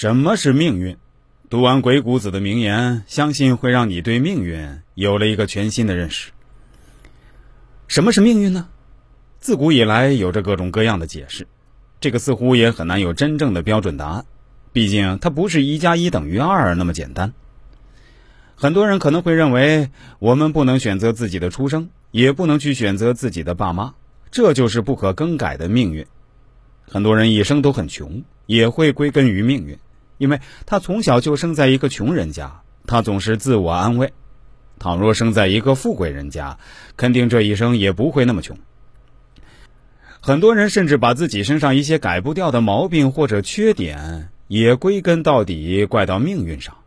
什么是命运？读完鬼谷子的名言，相信会让你对命运有了一个全新的认识。什么是命运呢？自古以来有着各种各样的解释，这个似乎也很难有真正的标准答案。毕竟它不是一加一等于二那么简单。很多人可能会认为，我们不能选择自己的出生，也不能去选择自己的爸妈，这就是不可更改的命运。很多人一生都很穷，也会归根于命运，因为他从小就生在一个穷人家，他总是自我安慰。倘若生在一个富贵人家，肯定这一生也不会那么穷。很多人甚至把自己身上一些改不掉的毛病或者缺点。也归根到底怪到命运上，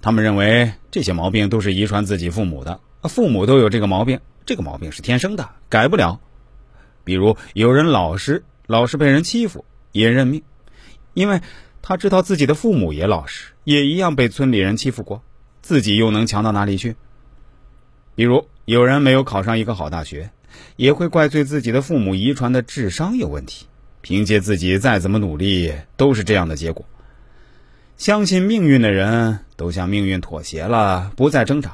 他们认为这些毛病都是遗传自己父母的，父母都有这个毛病，这个毛病是天生的，改不了。比如有人老实，老是被人欺负，也认命，因为他知道自己的父母也老实，也一样被村里人欺负过，自己又能强到哪里去？比如有人没有考上一个好大学，也会怪罪自己的父母遗传的智商有问题，凭借自己再怎么努力，都是这样的结果。相信命运的人都向命运妥协了，不再挣扎；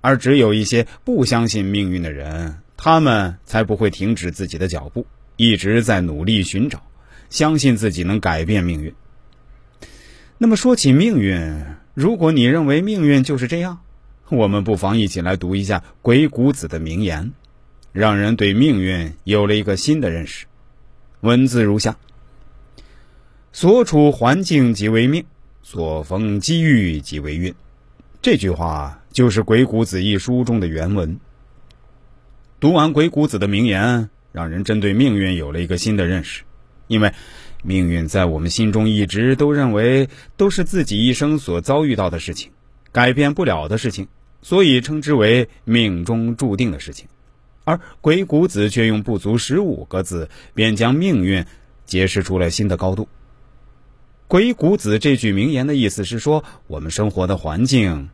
而只有一些不相信命运的人，他们才不会停止自己的脚步，一直在努力寻找，相信自己能改变命运。那么说起命运，如果你认为命运就是这样，我们不妨一起来读一下鬼谷子的名言，让人对命运有了一个新的认识。文字如下：所处环境即为命。所逢机遇即为运，这句话就是《鬼谷子》一书中的原文。读完鬼谷子的名言，让人针对命运有了一个新的认识。因为命运在我们心中一直都认为都是自己一生所遭遇到的事情，改变不了的事情，所以称之为命中注定的事情。而鬼谷子却用不足十五个字，便将命运揭示出了新的高度。鬼谷子这句名言的意思是说，我们生活的环境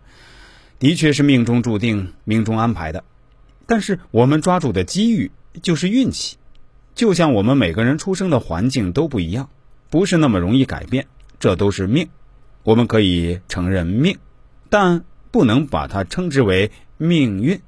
的确是命中注定、命中安排的，但是我们抓住的机遇就是运气。就像我们每个人出生的环境都不一样，不是那么容易改变，这都是命。我们可以承认命，但不能把它称之为命运。